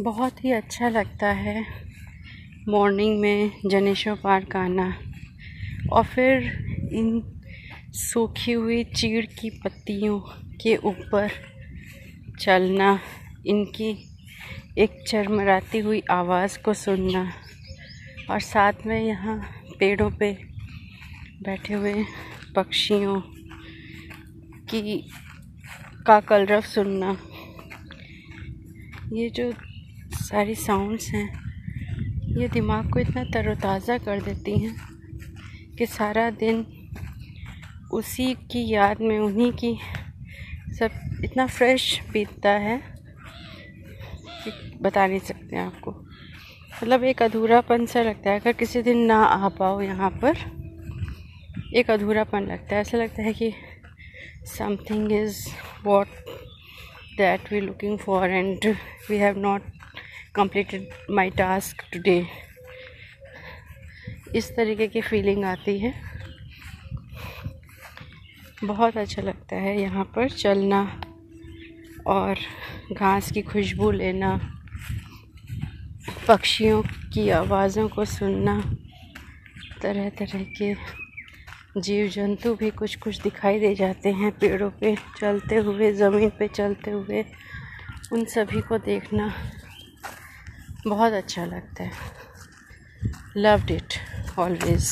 बहुत ही अच्छा लगता है मॉर्निंग में जनेश्वर पार्क आना और फिर इन सूखी हुई चीड़ की पत्तियों के ऊपर चलना, इनकी एक चरमराती हुई आवाज़ को सुनना और साथ में यहाँ पेड़ों पे बैठे हुए पक्षियों की का कलरव सुनना। ये जो सारी साउंड्स हैं। ये दिमाग को इतना तरोताज़ा कर देती हैं कि सारा दिन उसी की याद में, उन्हीं की सब इतना फ्रेश बीतता है कि बता नहीं सकते आपको। मतलब एक अधूरापन सा लगता है। अगर किसी दिन ना आ पाओ यहाँ पर, एक अधूरापन लगता है। ऐसा लगता है कि something is what that we looking for and we have not completed my task today इस तरीके की फीलिंग आती है। बहुत अच्छा लगता है यहाँ पर चलना और घास की खुशबू लेना, पक्षियों की आवाज़ों को सुनना तरह तरह के जीव जंतु भी कुछ कुछ दिखाई दे जाते हैं पेड़ों पे चलते हुए, ज़मीन पे चलते हुए, उन सभी को देखना। बहुत अच्छा लगता है। Loved it always